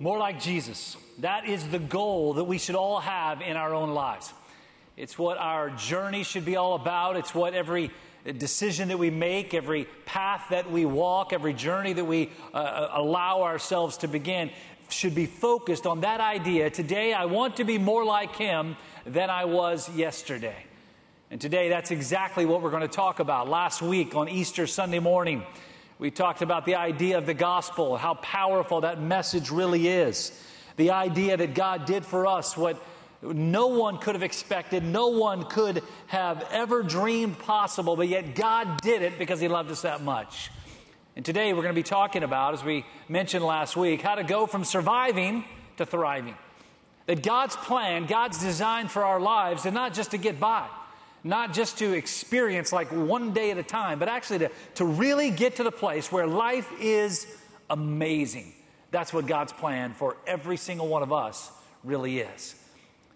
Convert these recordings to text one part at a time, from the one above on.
More like Jesus. That is the goal that we should all have in our own lives. It's what our journey should be all about. It's what every decision that we make, every path that we walk, every journey that we uh, uh allow ourselves to begin should be focused on that idea. Today, I want to be more like Him than I was yesterday. And today, that's exactly what we're going to talk about. Last week on Easter Sunday morning, we talked about the idea of the gospel, how powerful that message really is. The idea that God did for us what no one could have expected, no one could have ever dreamed possible, but yet God did it because He loved us that much. And today we're going to be talking about, as we mentioned last week, how to go from surviving to thriving. That God's plan, God's design for our lives, is not just to get by not just to experience like one day at a time, but actually to, to really get to the place where life is amazing. That's what God's plan for every single one of us really is.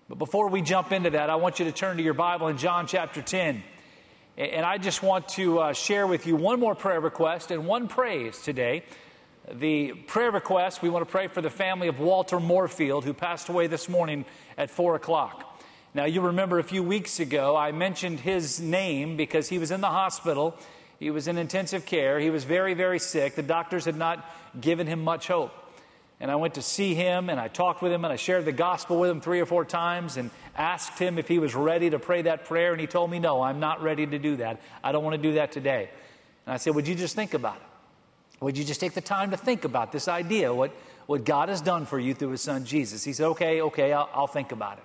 But before we jump into that, I want you to turn to your Bible in John chapter 10. And I just want to uh, share with you one more prayer request and one praise today. The prayer request, we want to pray for the family of Walter Moorfield, who passed away this morning at 4 o'clock. Now, you remember a few weeks ago, I mentioned his name because he was in the hospital. He was in intensive care. He was very, very sick. The doctors had not given him much hope. And I went to see him and I talked with him and I shared the gospel with him three or four times and asked him if he was ready to pray that prayer. And he told me, No, I'm not ready to do that. I don't want to do that today. And I said, Would you just think about it? Would you just take the time to think about this idea, what, what God has done for you through his son Jesus? He said, Okay, okay, I'll, I'll think about it.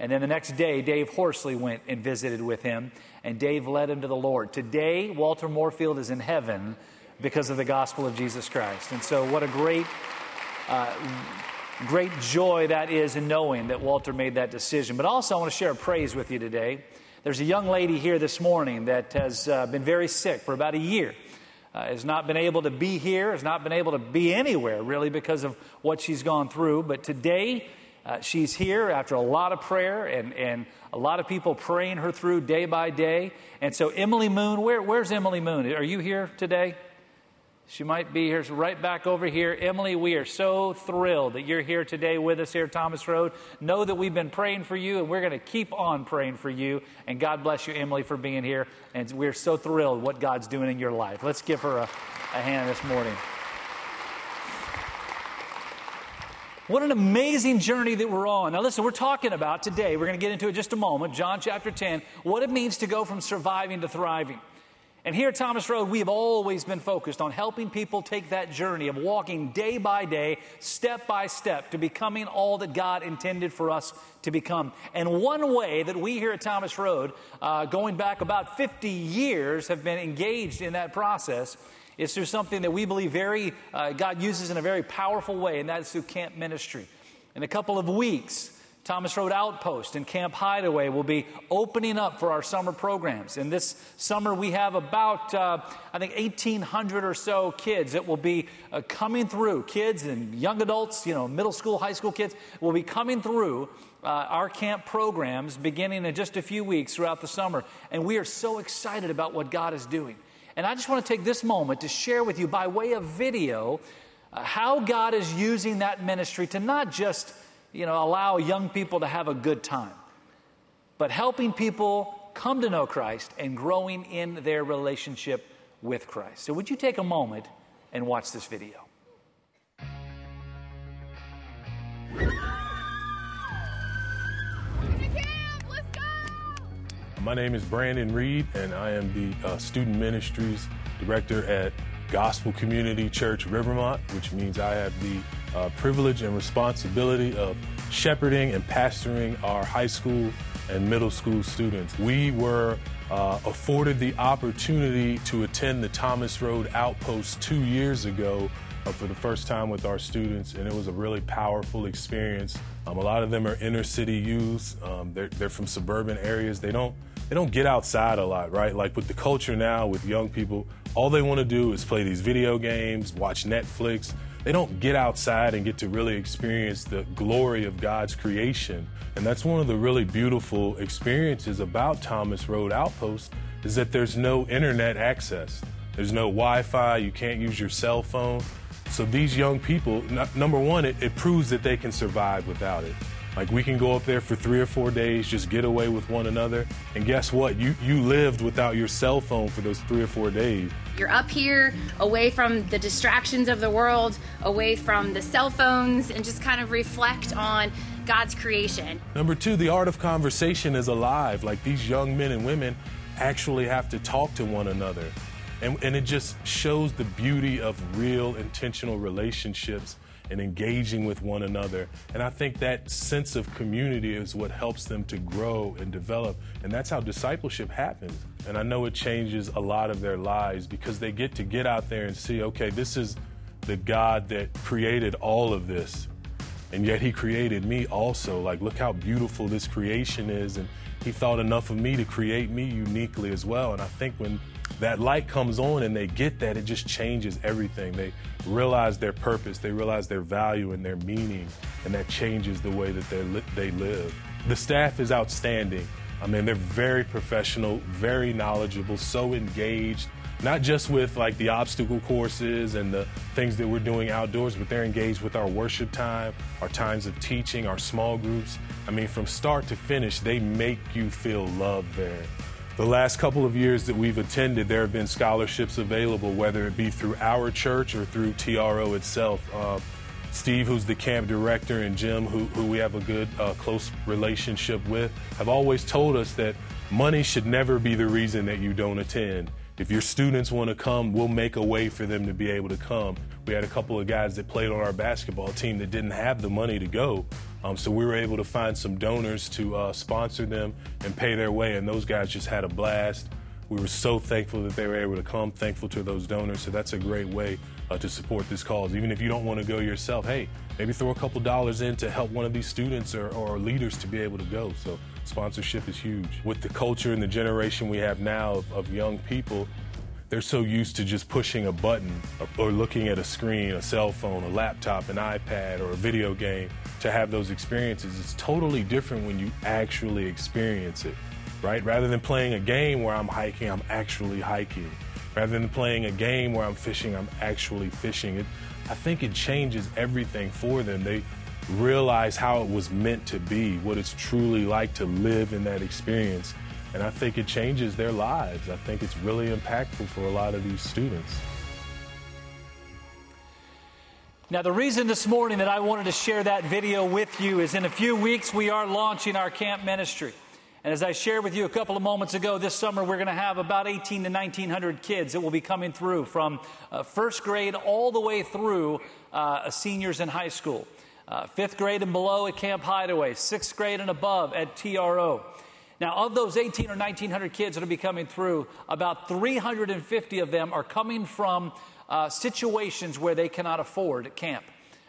And then the next day, Dave Horsley went and visited with him, and Dave led him to the Lord. Today, Walter Moorfield is in heaven because of the gospel of Jesus Christ. And so, what a great, uh, great joy that is in knowing that Walter made that decision. But also, I want to share a praise with you today. There's a young lady here this morning that has uh, been very sick for about a year. Uh, has not been able to be here, has not been able to be anywhere really because of what she's gone through. But today, uh, she's here after a lot of prayer and, and a lot of people praying her through day by day. And so, Emily Moon, where, where's Emily Moon? Are you here today? She might be here, right back over here. Emily, we are so thrilled that you're here today with us here at Thomas Road. Know that we've been praying for you, and we're going to keep on praying for you. And God bless you, Emily, for being here. And we're so thrilled what God's doing in your life. Let's give her a, a hand this morning. What an amazing journey that we're on. Now, listen, we're talking about today, we're going to get into it just a moment, John chapter 10, what it means to go from surviving to thriving. And here at Thomas Road, we have always been focused on helping people take that journey of walking day by day, step by step, to becoming all that God intended for us to become. And one way that we here at Thomas Road, uh, going back about 50 years, have been engaged in that process is through something that we believe very uh, God uses in a very powerful way, and that is through camp ministry. In a couple of weeks, Thomas Road Outpost and Camp Hydaway will be opening up for our summer programs. And this summer, we have about, uh, I think, 1,800 or so kids that will be uh, coming through. Kids and young adults, you know, middle school, high school kids, will be coming through uh, our camp programs beginning in just a few weeks throughout the summer. And we are so excited about what God is doing. And I just want to take this moment to share with you, by way of video, uh, how God is using that ministry to not just you know, allow young people to have a good time, but helping people come to know Christ and growing in their relationship with Christ. So, would you take a moment and watch this video? My name is Brandon Reed, and I am the uh, Student Ministries Director at Gospel Community Church Rivermont, which means I have the uh, privilege and responsibility of shepherding and pastoring our high school and middle school students. We were uh, afforded the opportunity to attend the Thomas Road Outpost two years ago uh, for the first time with our students, and it was a really powerful experience. Um, a lot of them are inner city youths. Um, they're, they're from suburban areas. They don't they don't get outside a lot, right? Like with the culture now, with young people, all they want to do is play these video games, watch Netflix. They don't get outside and get to really experience the glory of God's creation. And that's one of the really beautiful experiences about Thomas Road Outpost is that there's no internet access. There's no Wi Fi. You can't use your cell phone. So these young people, number one, it, it proves that they can survive without it. Like we can go up there for three or four days, just get away with one another. And guess what? You you lived without your cell phone for those three or four days. You're up here, away from the distractions of the world, away from the cell phones, and just kind of reflect on God's creation. Number two, the art of conversation is alive. Like these young men and women actually have to talk to one another. And, and it just shows the beauty of real intentional relationships and engaging with one another. And I think that sense of community is what helps them to grow and develop. And that's how discipleship happens. And I know it changes a lot of their lives because they get to get out there and see, okay, this is the God that created all of this. And yet he created me also. Like, look how beautiful this creation is. And he thought enough of me to create me uniquely as well. And I think when that light comes on and they get that, it just changes everything. They realize their purpose, they realize their value and their meaning, and that changes the way that li- they live. The staff is outstanding. I mean, they're very professional, very knowledgeable, so engaged, not just with like the obstacle courses and the things that we're doing outdoors, but they're engaged with our worship time, our times of teaching, our small groups. I mean, from start to finish, they make you feel loved there. The last couple of years that we've attended, there have been scholarships available, whether it be through our church or through TRO itself. Uh, Steve, who's the camp director, and Jim, who, who we have a good, uh, close relationship with, have always told us that money should never be the reason that you don't attend. If your students want to come, we'll make a way for them to be able to come. We had a couple of guys that played on our basketball team that didn't have the money to go. Um, so we were able to find some donors to uh, sponsor them and pay their way, and those guys just had a blast. We were so thankful that they were able to come, thankful to those donors. So that's a great way uh, to support this cause. Even if you don't want to go yourself, hey, maybe throw a couple dollars in to help one of these students or, or leaders to be able to go. So Sponsorship is huge. With the culture and the generation we have now of, of young people, they're so used to just pushing a button or looking at a screen, a cell phone, a laptop, an iPad, or a video game to have those experiences. It's totally different when you actually experience it, right? Rather than playing a game where I'm hiking, I'm actually hiking. Rather than playing a game where I'm fishing, I'm actually fishing. It, I think it changes everything for them. They realize how it was meant to be, what it's truly like to live in that experience. And I think it changes their lives. I think it's really impactful for a lot of these students. Now, the reason this morning that I wanted to share that video with you is in a few weeks we are launching our camp ministry. And as I shared with you a couple of moments ago, this summer we're going to have about 18 to 1900 kids that will be coming through from uh, first grade all the way through uh, seniors in high school uh, fifth grade and below at Camp Hydaway, sixth grade and above at TRO. Now, of those 18 or 1900 kids that will be coming through, about 350 of them are coming from uh, situations where they cannot afford camp.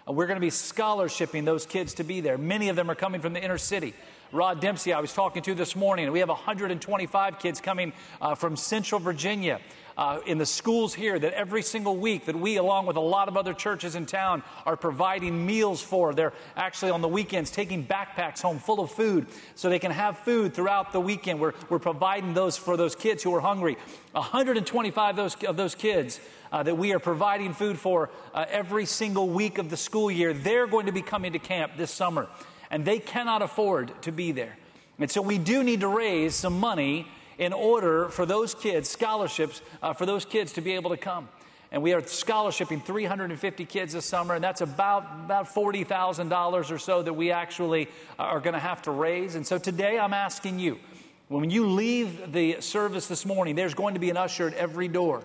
Uh, we're going to be scholarshiping those kids to be there. Many of them are coming from the inner city. Rod Dempsey, I was talking to this morning, we have 125 kids coming uh, from Central Virginia uh, in the schools here that every single week that we, along with a lot of other churches in town, are providing meals for. They're actually on the weekends taking backpacks home full of food so they can have food throughout the weekend. We're, we're providing those for those kids who are hungry. 125 of those, of those kids uh, that we are providing food for uh, every single week of the school year, they're going to be coming to camp this summer. And they cannot afford to be there. And so we do need to raise some money in order for those kids, scholarships uh, for those kids to be able to come. And we are scholarshiping 350 kids this summer, and that's about, about $40,000 or so that we actually are going to have to raise. And so today I'm asking you, when you leave the service this morning, there's going to be an usher at every door.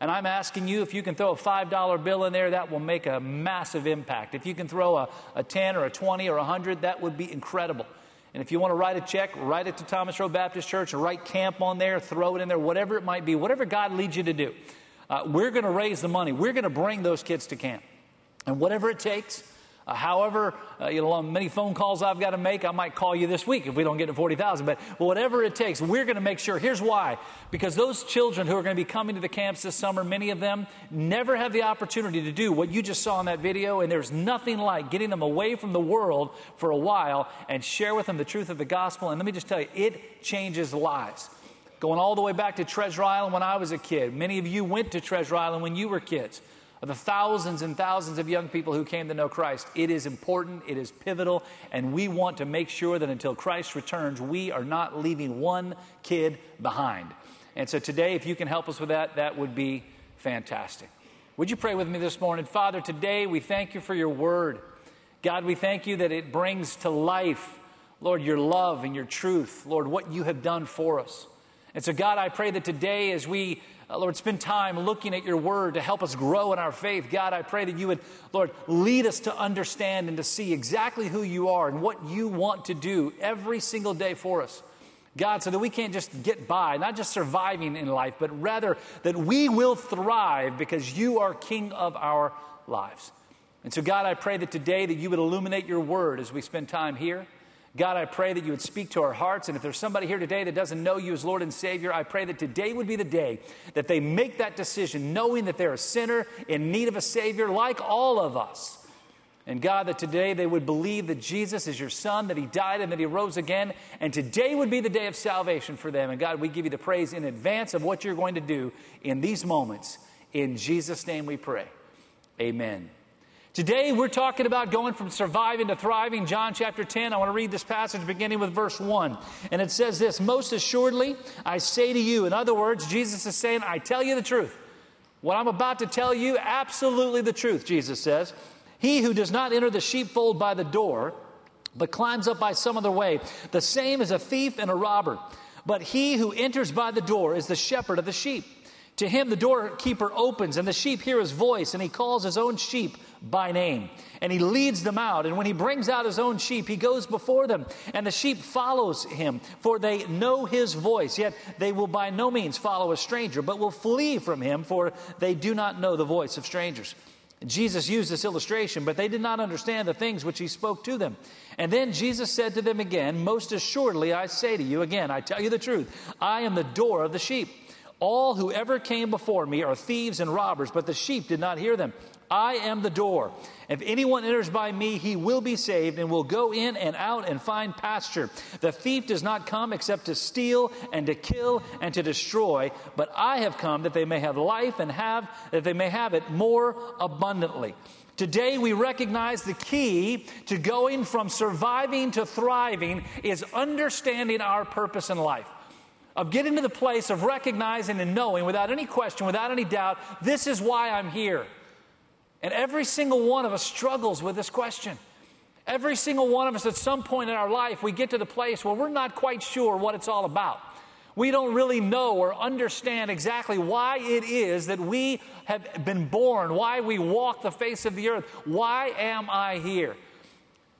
And I'm asking you if you can throw a $5 bill in there, that will make a massive impact. If you can throw a, a 10 or a 20 or a 100, that would be incredible. And if you want to write a check, write it to Thomas Road Baptist Church write camp on there, throw it in there, whatever it might be, whatever God leads you to do. Uh, we're going to raise the money. We're going to bring those kids to camp. And whatever it takes, uh, however, uh, you know, many phone calls I've got to make, I might call you this week if we don't get to 40,000. But whatever it takes, we're going to make sure. Here's why. Because those children who are going to be coming to the camps this summer, many of them never have the opportunity to do what you just saw in that video. And there's nothing like getting them away from the world for a while and share with them the truth of the gospel. And let me just tell you, it changes lives. going all the way back to Treasure Island when I was a kid. Many of you went to Treasure Island when you were kids. Of the thousands and thousands of young people who came to know Christ, it is important, it is pivotal, and we want to make sure that until Christ returns, we are not leaving one kid behind. And so today, if you can help us with that, that would be fantastic. Would you pray with me this morning? Father, today we thank you for your word. God, we thank you that it brings to life, Lord, your love and your truth, Lord, what you have done for us. And so, God, I pray that today, as we, uh, Lord, spend time looking at your word to help us grow in our faith, God, I pray that you would, Lord, lead us to understand and to see exactly who you are and what you want to do every single day for us. God, so that we can't just get by, not just surviving in life, but rather that we will thrive because you are King of our lives. And so, God, I pray that today that you would illuminate your word as we spend time here. God, I pray that you would speak to our hearts. And if there's somebody here today that doesn't know you as Lord and Savior, I pray that today would be the day that they make that decision, knowing that they're a sinner in need of a Savior like all of us. And God, that today they would believe that Jesus is your Son, that He died and that He rose again. And today would be the day of salvation for them. And God, we give you the praise in advance of what you're going to do in these moments. In Jesus' name we pray. Amen. Today, we're talking about going from surviving to thriving. John chapter 10. I want to read this passage beginning with verse 1. And it says this Most assuredly, I say to you, in other words, Jesus is saying, I tell you the truth. What I'm about to tell you, absolutely the truth, Jesus says. He who does not enter the sheepfold by the door, but climbs up by some other way, the same is a thief and a robber. But he who enters by the door is the shepherd of the sheep. To him the doorkeeper opens, and the sheep hear his voice, and he calls his own sheep by name. And he leads them out. And when he brings out his own sheep, he goes before them, and the sheep follows him, for they know his voice. Yet they will by no means follow a stranger, but will flee from him, for they do not know the voice of strangers. Jesus used this illustration, but they did not understand the things which he spoke to them. And then Jesus said to them again, Most assuredly I say to you, again, I tell you the truth, I am the door of the sheep. All who ever came before me are thieves and robbers, but the sheep did not hear them. I am the door. If anyone enters by me, he will be saved and will go in and out and find pasture. The thief does not come except to steal and to kill and to destroy, but I have come that they may have life and have that they may have it more abundantly. Today, we recognize the key to going from surviving to thriving is understanding our purpose in life of getting to the place of recognizing and knowing without any question, without any doubt, this is why I'm here. And every single one of us struggles with this question. Every single one of us at some point in our life, we get to the place where we're not quite sure what it's all about. We don't really know or understand exactly why it is that we have been born, why we walk the face of the earth. Why am I here?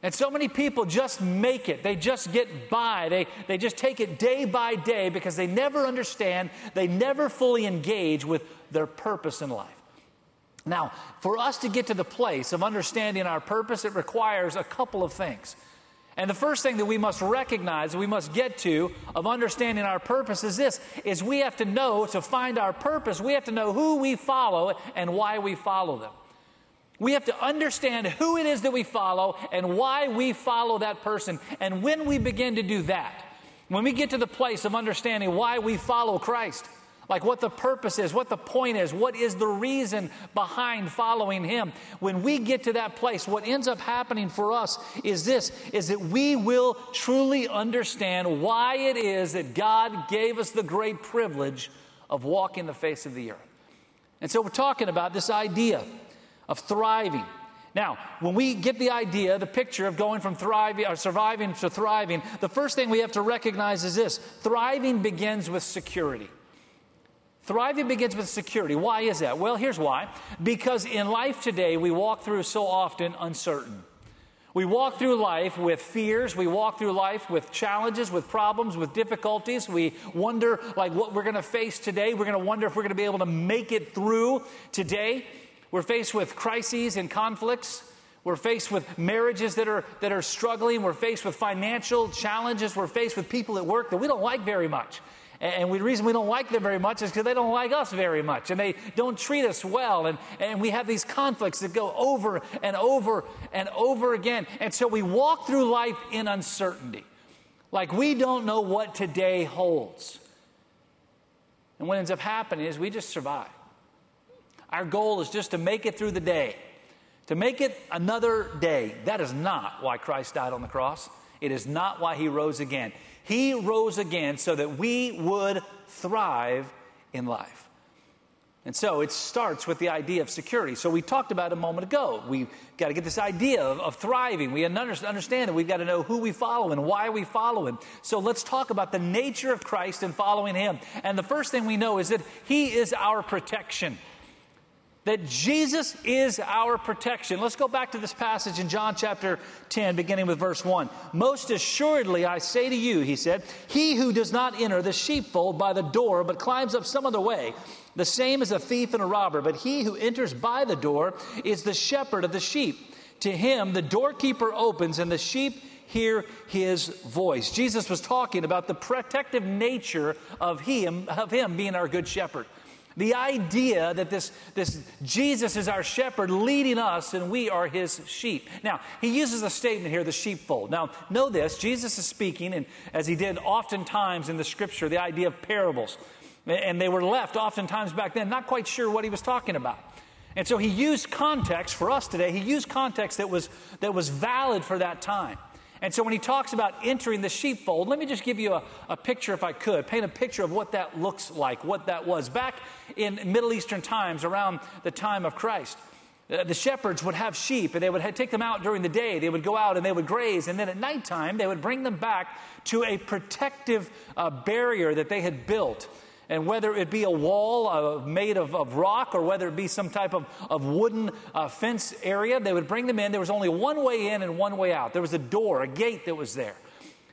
And so many people just make it. They just get by. They, they just take it day by day because they never understand, they never fully engage with their purpose in life. Now, for us to get to the place of understanding our purpose, it requires a couple of things. And the first thing that we must recognize, we must get to of understanding our purpose is this is we have to know to find our purpose, we have to know who we follow and why we follow them. We have to understand who it is that we follow and why we follow that person. And when we begin to do that, when we get to the place of understanding why we follow Christ, like what the purpose is, what the point is, what is the reason behind following him. When we get to that place, what ends up happening for us is this is that we will truly understand why it is that God gave us the great privilege of walking the face of the earth. And so we're talking about this idea of thriving. Now, when we get the idea, the picture of going from thriving or surviving to thriving, the first thing we have to recognize is this thriving begins with security. Thriving begins with security. Why is that? Well, here's why. Because in life today, we walk through so often uncertain. We walk through life with fears. We walk through life with challenges, with problems, with difficulties. We wonder, like, what we're going to face today. We're going to wonder if we're going to be able to make it through today. We're faced with crises and conflicts. We're faced with marriages that are, that are struggling. We're faced with financial challenges. We're faced with people at work that we don't like very much. And the reason we don't like them very much is because they don't like us very much and they don't treat us well. And, and we have these conflicts that go over and over and over again. And so we walk through life in uncertainty. Like we don't know what today holds. And what ends up happening is we just survive. Our goal is just to make it through the day, to make it another day. That is not why Christ died on the cross. It is not why he rose again. He rose again so that we would thrive in life. And so it starts with the idea of security. So we talked about a moment ago. We've got to get this idea of, of, thriving. We understand that we've got to know who we follow and why we follow him. So let's talk about the nature of Christ and following him. And the first thing we know is that he is our protection. That Jesus is our protection. Let's go back to this passage in John chapter 10, beginning with verse 1. Most assuredly, I say to you, he said, he who does not enter the sheepfold by the door, but climbs up some other way, the same is a thief and a robber, but he who enters by the door is the shepherd of the sheep. To him, the doorkeeper opens, and the sheep hear his voice. Jesus was talking about the protective nature of him, of him being our good shepherd. The idea that this, this Jesus is our shepherd leading us and we are his sheep. Now, he uses a statement here, the sheepfold. Now, know this Jesus is speaking, and as he did oftentimes in the scripture, the idea of parables. And they were left oftentimes back then, not quite sure what he was talking about. And so he used context for us today, he used context that was, that was valid for that time. And so when he talks about entering the sheepfold, let me just give you a, a, picture, if I could, paint a picture of what that looks like, what that was. Back in Middle Eastern times, around the time of Christ, uh, the shepherds would have sheep and they would take them out during the day. They would go out and they would graze. And then at nighttime, they would bring them back to a protective uh, barrier that they had built. And whether it be a wall uh, made of, of, rock or whether it be some type of, of wooden uh, fence area, they would bring them in. There was only one way in and one way out. There was a door, a gate that was there.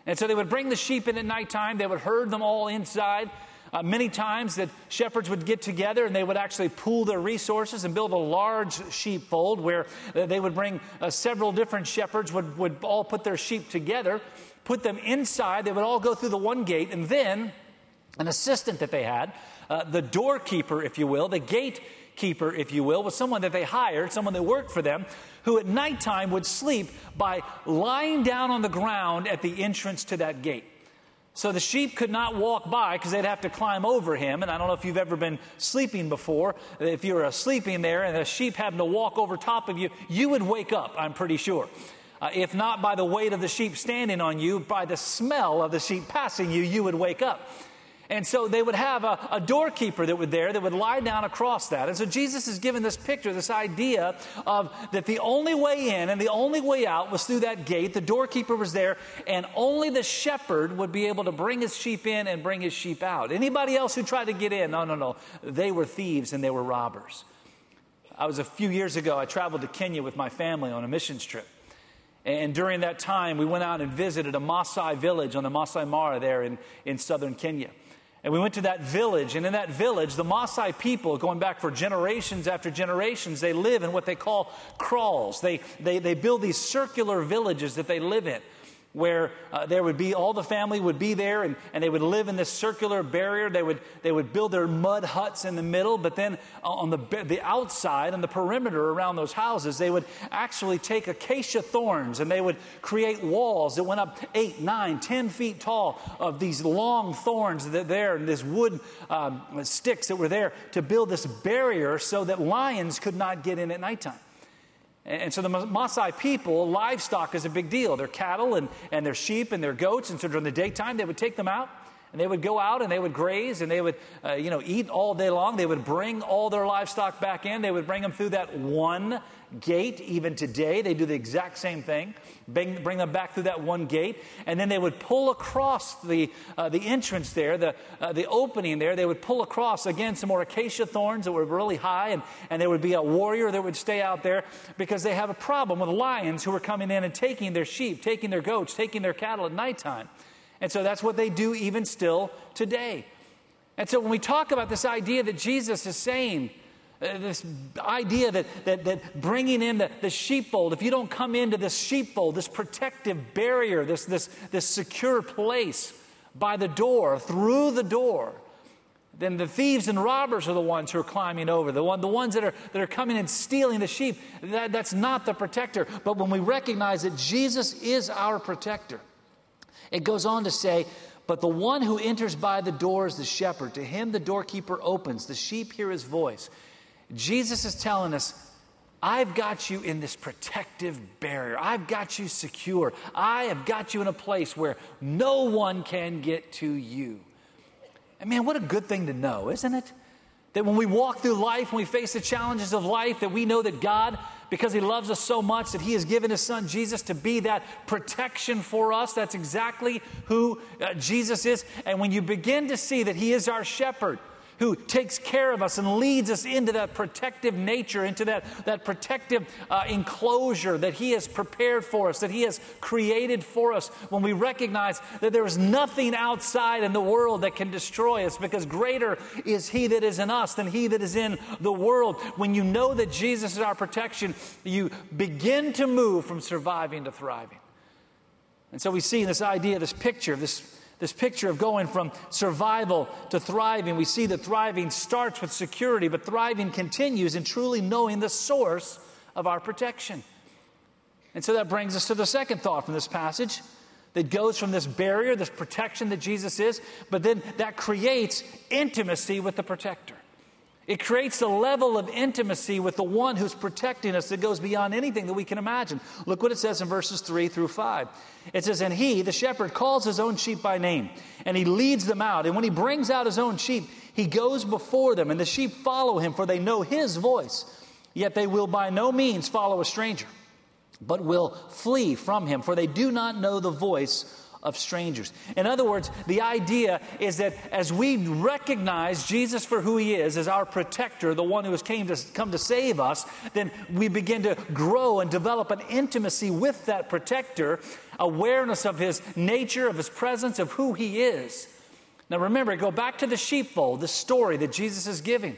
And so they would bring the sheep in at nighttime. They would herd them all inside. Uh, many times that shepherds would get together and they would actually pool their resources and build a large sheepfold where uh, they would bring uh, several different shepherds would, would all put their sheep together put them inside they would all go through the one gate and then an assistant that they had, uh, the doorkeeper, if you will, the gatekeeper, if you will, was someone that they hired, someone that worked for them, who at nighttime would sleep by lying down on the ground at the entrance to that gate. So the sheep could not walk by because they'd have to climb over him. And I don't know if you've ever been sleeping before. If you were sleeping there and a sheep happened to walk over top of you, you would wake up, I'm pretty sure. Uh, if not by the weight of the sheep standing on you, by the smell of the sheep passing you, you would wake up. And so they would have a, a doorkeeper that would there that would lie down across that. And so Jesus is given this picture, this idea of that the only way in and the only way out was through that gate. The doorkeeper was there, and only the shepherd would be able to bring his sheep in and bring his sheep out. Anybody else who tried to get in, no, no, no. They were thieves and they were robbers. I was a few years ago, I traveled to Kenya with my family on a missions trip. And during that time, we went out and visited a Maasai village on the Maasai Mara there in, in southern Kenya. And we went to that village, and in that village, the Maasai people, going back for generations after generations, they live in what they call kraals. They, they, they build these circular villages that they live in where uh, there would be all the family would be there and, and they would live in this circular barrier. They would, they would build their mud huts in the middle but then on the, the outside and the perimeter around those houses they would actually take acacia thorns and they would create walls that went up eight nine ten feet tall of these long thorns that there and this wood um, sticks that were there to build this barrier so that lions could not get in at nighttime and so the Maasai people, livestock is a big deal. Their cattle and, and their sheep and their goats. And so during the daytime, they would take them out and they would go out and they would graze and they would, uh, you know, eat all day long. They would bring all their livestock back in. They would bring them through that one gate. Even today, they do the exact same thing. Bring, bring them back through that one gate, and then they would pull across the uh, the entrance there, the uh, the opening there. They would pull across again some more acacia thorns that were really high, and and there would be a warrior that would stay out there because they have a problem with lions who are coming in and taking their sheep, taking their goats, taking their cattle at nighttime. And so that's what they do even still today. And so when we talk about this idea that Jesus is saying, uh, this idea that, that, that bringing in the, the sheepfold, if you don't come into this sheepfold, this protective barrier, this, this, this secure place by the door, through the door, then the thieves and robbers are the ones who are climbing over, the, one, the ones that are, that are coming and stealing the sheep. That, that's not the protector. But when we recognize that Jesus is our protector, it goes on to say, But the one who enters by the door is the shepherd. To him the doorkeeper opens. The sheep hear his voice. Jesus is telling us, I've got you in this protective barrier. I've got you secure. I have got you in a place where no one can get to you. And man, what a good thing to know, isn't it? That when we walk through life, when we face the challenges of life, that we know that God because He loves us so much that He has given His Son Jesus to be that protection for us. That's exactly who uh, Jesus is. And when you begin to see that He is our shepherd, who takes care of us and leads us into that protective nature, into that, that protective uh, enclosure that He has prepared for us, that He has created for us. When we recognize that there is nothing outside in the world that can destroy us, because greater is He that is in us than He that is in the world. When you know that Jesus is our protection, you begin to move from surviving to thriving. And so we see this idea, this picture, this this picture of going from survival to thriving. We see that thriving starts with security, but thriving continues in truly knowing the source of our protection. And so that brings us to the second thought from this passage that goes from this barrier, this protection that Jesus is, but then that creates intimacy with the protector. It creates a level of intimacy with the one who's protecting us that goes beyond anything that we can imagine. Look what it says in verses 3 through 5. It says, And he, the shepherd, calls his own sheep by name, and he leads them out. And when he brings out his own sheep, he goes before them, and the sheep follow him, for they know his voice. Yet they will by no means follow a stranger, but will flee from him, for they do not know the voice of strangers. In other words, the idea is that as we recognize Jesus for who he is, as our protector, the one who has came to come to save us, then we begin to grow and develop an intimacy with that protector, awareness of his nature, of his presence, of who he is. Now remember, go back to the sheepfold, the story that Jesus is giving.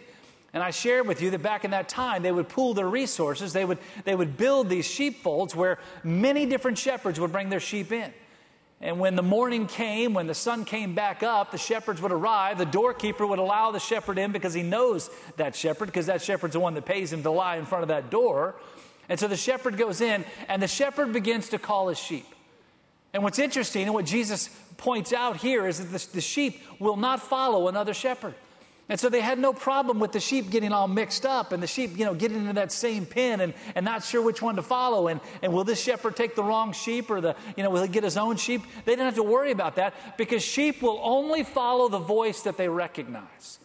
And I shared with you that back in that time, they would pool their resources. They would, they would build these sheepfolds where many different shepherds would bring their sheep in. And when the morning came, when the sun came back up, the shepherds would arrive. The doorkeeper would allow the shepherd in because he knows that shepherd, because that shepherd's the one that pays him to lie in front of that door. And so the shepherd goes in, and the shepherd begins to call his sheep. And what's interesting, and what Jesus points out here, is that the, the sheep will not follow another shepherd. And so they had no problem with the sheep getting all mixed up and the sheep, you know, getting into that same pen and, and not sure which one to follow. And, and will this shepherd take the wrong sheep or the, you know, will he get his own sheep? They didn't have to worry about that because sheep will only follow the voice that they recognize.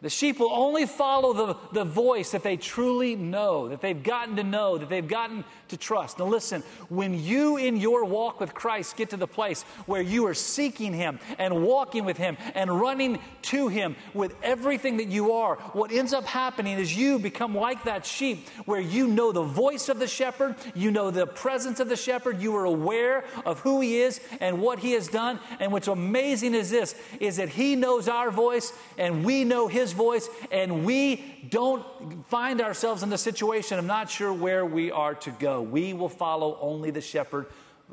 The sheep will only follow the, the voice that they truly know, that they've gotten to know, that they've gotten to trust. Now, listen, when you in your walk with Christ get to the place where you are seeking Him and walking with Him and running to Him with everything that you are, what ends up happening is you become like that sheep where you know the voice of the shepherd, you know the presence of the shepherd, you are aware of who He is and what He has done. And what's amazing is this is that He knows our voice and we know His his voice, and we don't find ourselves in the situation of not sure where we are to go. We will follow only the shepherd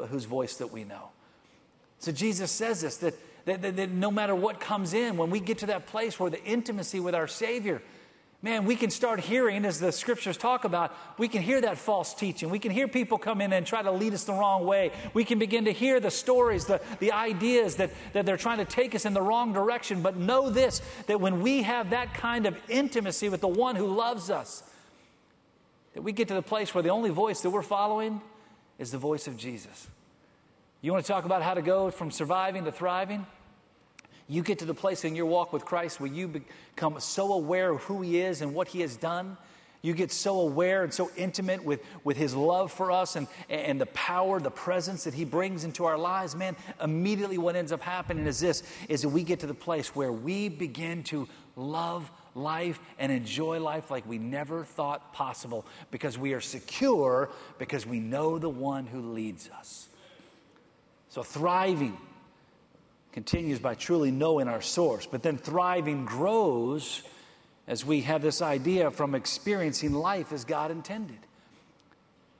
whose voice that we know. So Jesus says this that, that, that, that no matter what comes in, when we get to that place where the intimacy with our Savior, man, we can start hearing, as the scriptures talk about, we can hear that false teaching. We can hear people come in and try to lead us the wrong way. We can begin to hear the stories, the, the ideas that, that they're trying to take us in the wrong direction. But know this that when we have that kind of intimacy with the one who loves us, that we get to the place where the only voice that we're following is the voice of Jesus. You want to talk about how to go from surviving to thriving? You get to the place in your walk with Christ where you become so aware of who He is and what He has done. You get so aware and so intimate with, with His love for us and, and the power, the presence that He brings into our lives. Man, immediately what ends up happening is this, is that we get to the place where we begin to love life and enjoy life like we never thought possible because we are secure because we know the one who leads us. So thriving continues by truly knowing our source. But then thriving grows as we have this idea from experiencing life as God intended.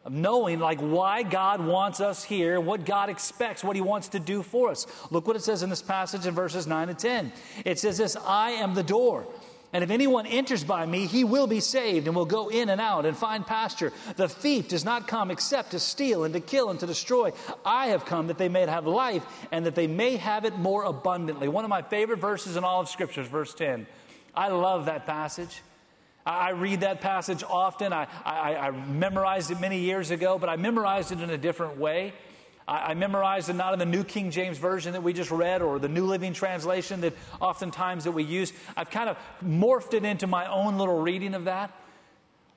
Of knowing like why God wants us here, what God expects, what He wants to do for us. Look what it says in this passage in verses 9 and 10. It says this I am the door. And if anyone enters by me, he will be saved and will go in and out and find pasture. The thief does not come except to steal and to kill and to destroy. I have come that they may have life and that they may have it more abundantly. One of my favorite verses in all of Scripture is verse 10. I love that passage. I read that passage often. I, I, I memorized it many years ago, but I memorized it in a different way. I, I memorized it not in the New King James Version that we just read or the New Living Translation that oftentimes that we use. I've kind of morphed it into my own little reading of that.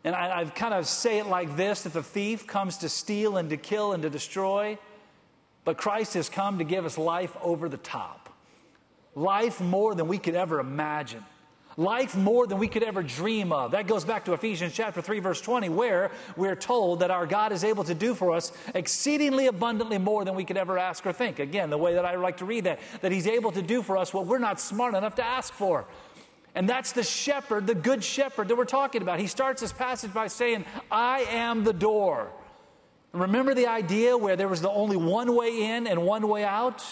And I, I've kind of say it like this that the thief comes to steal and to kill and to destroy, but Christ has come to give us life over the top. Life more than we could ever imagine life more than we could ever dream of. That goes back to Ephesians chapter 3 verse 20 where we're told that our God is able to do for us exceedingly abundantly more than we could ever ask or think. Again, the way that I like to read that that he's able to do for us what we're not smart enough to ask for. And that's the shepherd, the good shepherd that we're talking about. He starts this passage by saying, "I am the door." Remember the idea where there was the only one way in and one way out?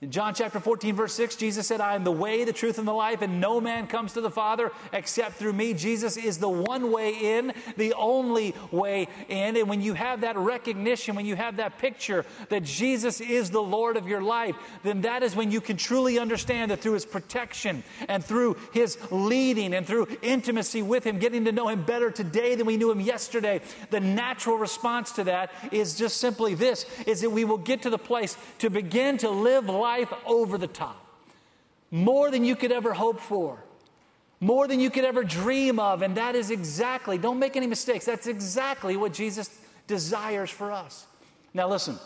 In John chapter 14, verse 6, Jesus said, I am the way, the truth, and the life, and no man comes to the Father except through me. Jesus is the one way in, the only way in. And when you have that recognition, when you have that picture that Jesus is the Lord of your life, then that is when you can truly understand that through his protection and through his leading and through intimacy with him, getting to know him better today than we knew him yesterday, the natural response to that is just simply this is that we will get to the place to begin to live life life over the top. More than you could ever hope for. More than you could ever dream of. And that is exactly, don't make any mistakes, that's exactly what Jesus desires for us. Now, listen,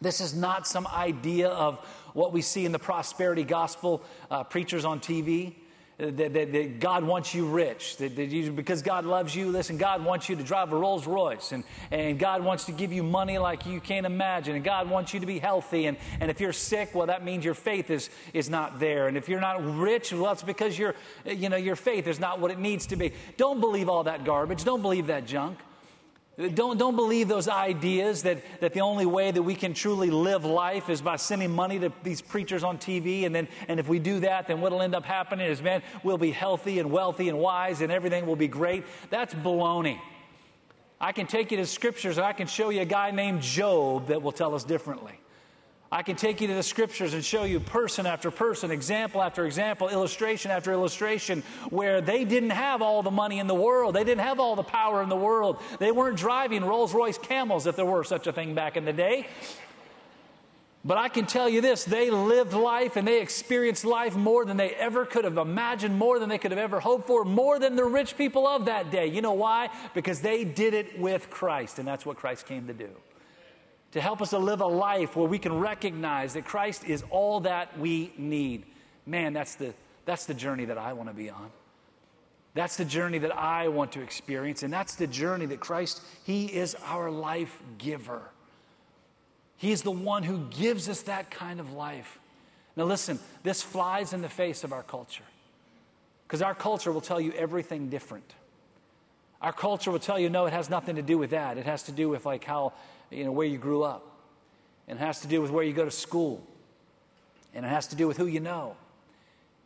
this is not some idea of what we see in the prosperity gospel uh, preachers on TV that, that, that, God wants you rich, that, that you, because God loves you. Listen, God wants you to drive a Rolls Royce, and, and God wants to give you money like you can't imagine, and God wants you to be healthy. And, and if you're sick, well, that means your faith is, is not there. And if you're not rich, well, it's because your, you know, your faith is not what it needs to be. Don't believe all that garbage, don't believe that junk. Don't, don't believe those ideas that, that the only way that we can truly live life is by sending money to these preachers on TV. And then, and if we do that, then what'll end up happening is, man, we'll be healthy and wealthy and wise and everything will be great. That's baloney. I can take you to scriptures and I can show you a guy named Job that will tell us differently. I can take you to the scriptures and show you person after person, example after example, illustration after illustration, where they didn't have all the money in the world. They didn't have all the power in the world. They weren't driving Rolls Royce camels, if there were such a thing back in the day. But I can tell you this they lived life and they experienced life more than they ever could have imagined, more than they could have ever hoped for, more than the rich people of that day. You know why? Because they did it with Christ, and that's what Christ came to do to help us to live a life where we can recognize that Christ is all that we need. Man, that's the, that's the journey that I want to be on. That's the journey that I want to experience, and that's the journey that Christ, He is our life giver. He is the one who gives us that kind of life. Now, listen, this flies in the face of our culture because our culture will tell you everything different. Our culture will tell you, no, it has nothing to do with that. It has to do with like how you know, where you grew up. And it has to do with where you go to school. And it has to do with who you know.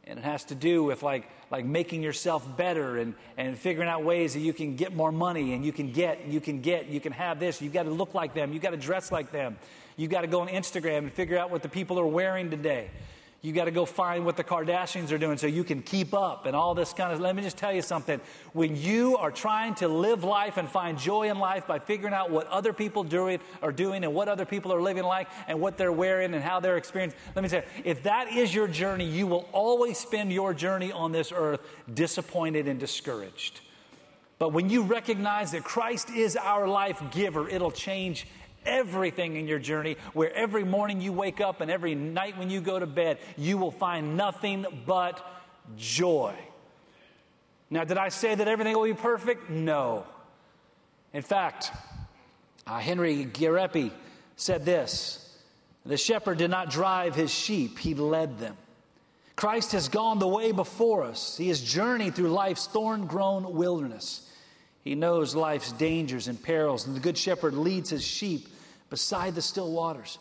And it has to do with like, like making yourself better and, and figuring out ways that you can get more money and you can get, you can get, you can have this. You've got to look like them. You've got to dress like them. You've got to go on Instagram and figure out what the people are wearing today you got to go find what the Kardashians are doing so you can keep up and all this kind of. Let me just tell you something. When you are trying to live life and find joy in life by figuring out what other people doing are doing and what other people are living like and what they're wearing and how they're experiencing, let me say, if that is your journey, you will always spend your journey on this earth disappointed and discouraged. But when you recognize that Christ is our life giver, it'll change everything in your journey, where every morning you wake up and every night when you go to bed, you will find nothing but joy. Now, did I say that everything will be perfect? No. In fact, uh, Henry Gariepy said this The shepherd did not drive his sheep, he led them. Christ has gone the way before us. He has journeyed through life's thorn grown wilderness. He knows life's dangers and perils, and the Good Shepherd leads his sheep beside the still waters.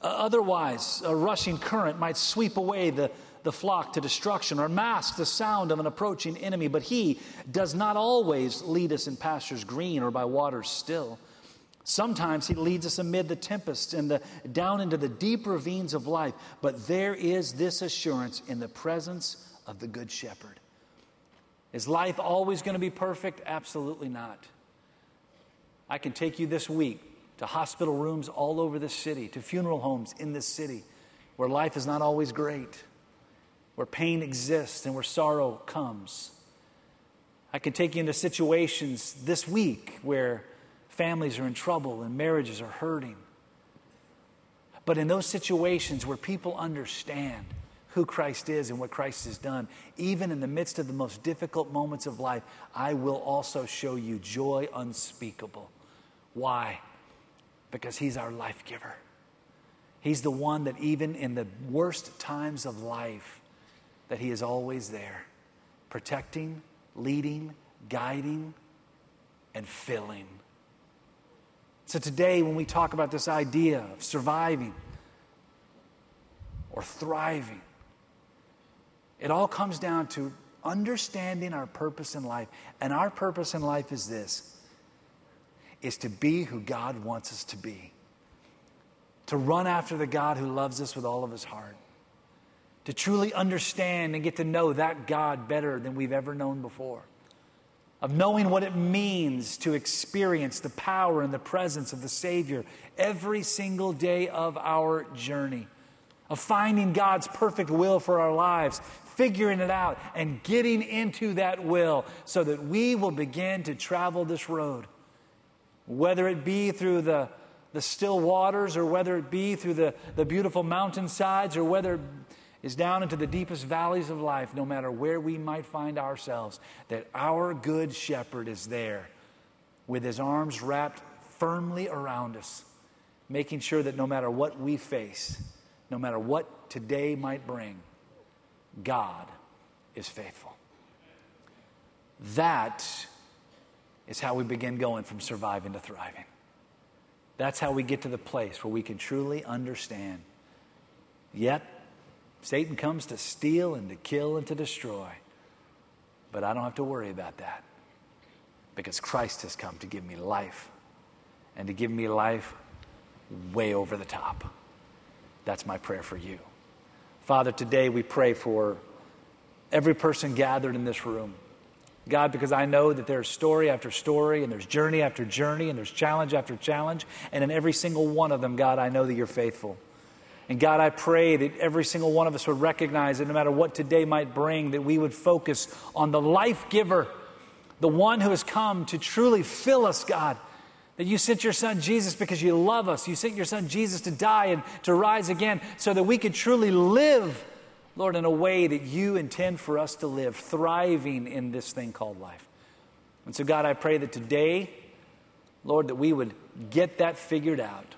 Uh, otherwise, a rushing current might sweep away the, the flock to destruction or mask the sound of an approaching enemy. But He does not always lead us in pastures green or by waters still. Sometimes He leads us amid the tempests and the, down into the deep ravines of life. But there is this assurance in the presence of the Good Shepherd. Is life always going to be perfect? Absolutely not. I can take you this week to hospital rooms all over this city, to funeral homes in this city, where life is not always great, where pain exists and where sorrow comes. I can take you into situations this week where families are in trouble and marriages are hurting. But in those situations where people understand who Christ is and what Christ has done, even in the midst of the most difficult moments of life, I will also show you joy unspeakable. Why? Because He's our life giver. He's the one that, even in the worst times of life, that He is always there, protecting, leading, guiding, and filling. So today, when we talk about this idea of surviving or thriving, it all comes down to understanding our purpose in life. And our purpose in life is this is to be who God wants us to be. To run after the God who loves us with all of his heart. To truly understand and get to know that God better than we've ever known before. Of knowing what it means to experience the power and the presence of the Savior every single day of our journey. Of finding God's perfect will for our lives, figuring it out and getting into that will so that we will begin to travel this road. Whether it be through the, the still waters or whether it be through the, the beautiful mountainsides or whether it is down into the deepest valleys of life, no matter where we might find ourselves, that our good shepherd is there with his arms wrapped firmly around us, making sure that no matter what we face, no matter what today might bring, God is faithful. That is how we begin going from surviving to thriving. That's how we get to the place where we can truly understand. Yet, Satan comes to steal and to kill and to destroy. But I don't have to worry about that because Christ has come to give me life and to give me life way over the top. That's my prayer for you. Father, today we pray for every person gathered in this room. God, because I know that there's story after story, and there's journey after journey, and there's challenge after challenge, and in every single one of them, God, I know that you're faithful. And God, I pray that every single one of us would recognize that no matter what today might bring, that we would focus on the life giver, the one who has come to truly fill us, God that you sent your son Jesus because you love us. You sent your son Jesus to die and to rise again so that we could truly live, Lord, in a way that you intend for us to live, thriving in this thing called life. And so, God, I pray that today, Lord, that we would get that figured out.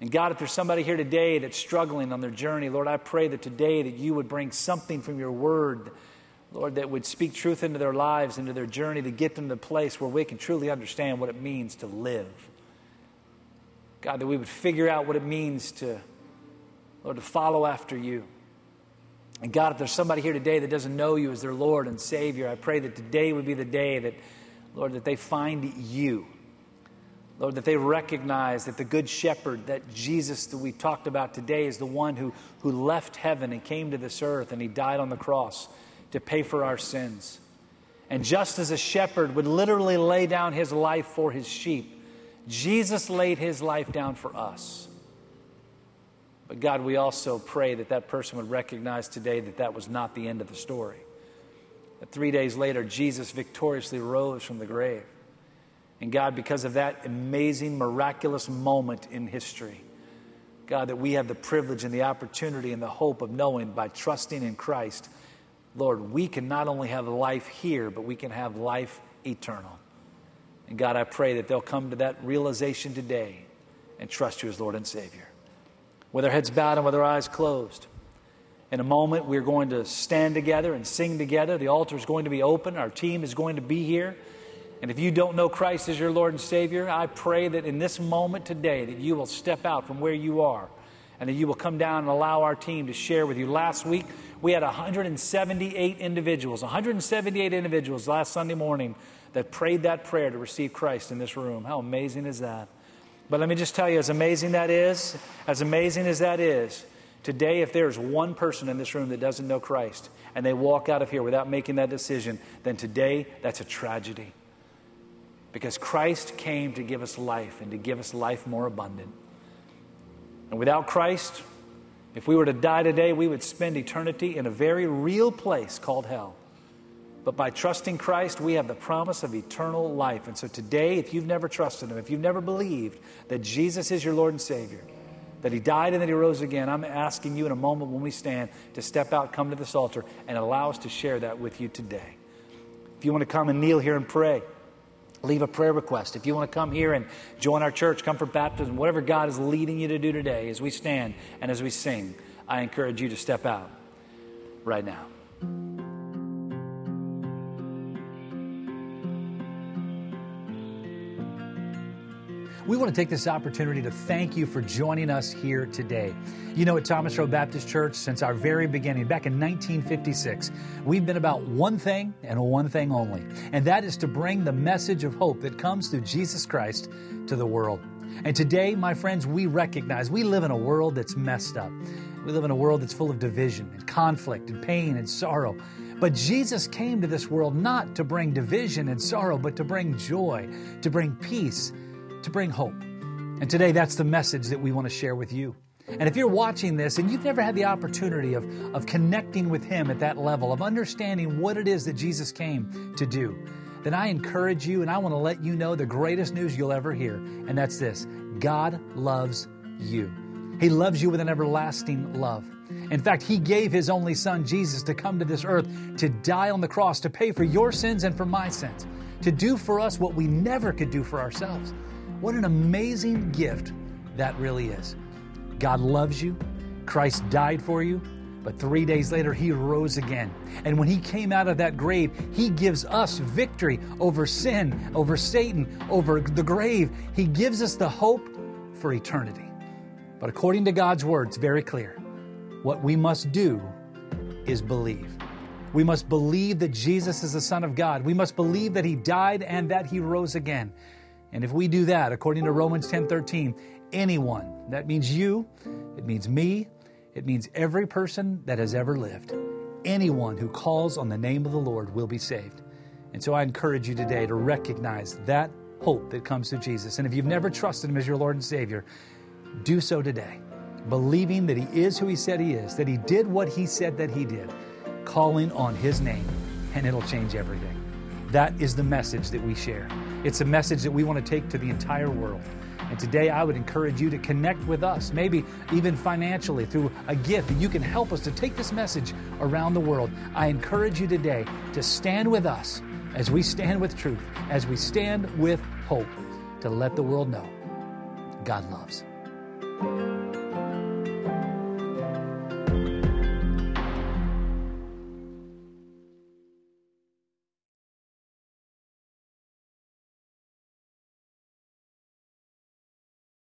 And God, if there's somebody here today that's struggling on their journey, Lord, I pray that today that you would bring something from your word Lord, that would speak truth into their lives, into their journey to get them to the place where we can truly understand what it means to live. God, that we would figure out what it means to, Lord, to follow after you. And God, if there's somebody here today that doesn't know you as their Lord and Savior, I pray that today would be the day that, Lord, that they find you. Lord, that they recognize that the Good Shepherd, that Jesus that we talked about today, is the one who, who left heaven and came to this earth and he died on the cross to pay for our sins. And just as a shepherd would literally lay down his life for his sheep, Jesus laid his life down for us. But God, we also pray that that person would recognize today that that was not the end of the story. That three days later, Jesus victoriously rose from the grave. And God, because of that amazing, miraculous moment in history, God, that we have the privilege and the opportunity and the hope of knowing by trusting in Christ Lord, we can not only have life here, but we can have life eternal. And God, I pray that they'll come to that realization today and trust you as Lord and Savior. With our heads bowed and with our eyes closed. In a moment, we're going to stand together and sing together. The altar is going to be open. Our team is going to be here. And if you don't know Christ as your Lord and Savior, I pray that in this moment today that you will step out from where you are and that you will come down and allow our team to share with you. Last week, we had 178 individuals, 178 individuals last Sunday morning that prayed that prayer to receive Christ in this room. How amazing is that? But let me just tell you, as amazing that is, as amazing as that is, today, if there's one person in this room that doesn't know Christ and they walk out of here without making that decision, then today, that's a tragedy. Because Christ came to give us life and to give us life more abundant. And without Christ, if we were to die today, we would spend eternity in a very real place called hell. But by trusting Christ, we have the promise of eternal life. And so today, if you've never trusted Him, if you've never believed that Jesus is your Lord and Savior, that He died and that He rose again, I'm asking you in a moment when we stand to step out, come to this altar, and allow us to share that with you today. If you want to come and kneel here and pray, leave a prayer request. If you want to come here and join our church, come for baptism, whatever God is leading you to do today as we stand and as we sing, I encourage you to step out right now. We want to take this opportunity to thank you for joining us here today. You know, at Thomas Road Baptist Church, since our very beginning, back in 1956, we've been about one thing and one thing only, and that is to bring the message of hope that comes through Jesus Christ to the world. And today, my friends, we recognize we live in a world that's messed up. We live in a world that's full of division and conflict and pain and sorrow. But Jesus came to this world not to bring division and sorrow, but to bring joy, to bring peace to bring hope. And today, that's the message that we want to share with you. And if you're watching this and you've never had the opportunity of, of connecting with Him at that level, of understanding what it is that Jesus came to do, then I encourage you and I want to let you know the greatest news you'll ever hear. And that's this God loves you. He loves you with an everlasting love. In fact, He gave His only Son, Jesus, to come to this earth to die on the cross, to pay for your sins and for my sins, to do for us what we never could do for ourselves. What an amazing gift that really is. God loves you. Christ died for you. But three days later, he rose again. And when he came out of that grave, he gives us victory over sin, over Satan, over the grave. He gives us the hope for eternity. But according to God's word, it's very clear. What we must do is believe. We must believe that Jesus is the Son of God. We must believe that he died and that he rose again. And if we do that, according to Romans 10:13, anyone, that means you, it means me, it means every person that has ever lived. Anyone who calls on the name of the Lord will be saved. And so I encourage you today to recognize that hope that comes through Jesus. And if you've never trusted Him as your Lord and Savior, do so today, believing that He is who He said He is, that He did what He said that He did, calling on His name, and it'll change everything. That is the message that we share. It's a message that we want to take to the entire world. And today I would encourage you to connect with us, maybe even financially through a gift that you can help us to take this message around the world. I encourage you today to stand with us as we stand with truth, as we stand with hope, to let the world know God loves.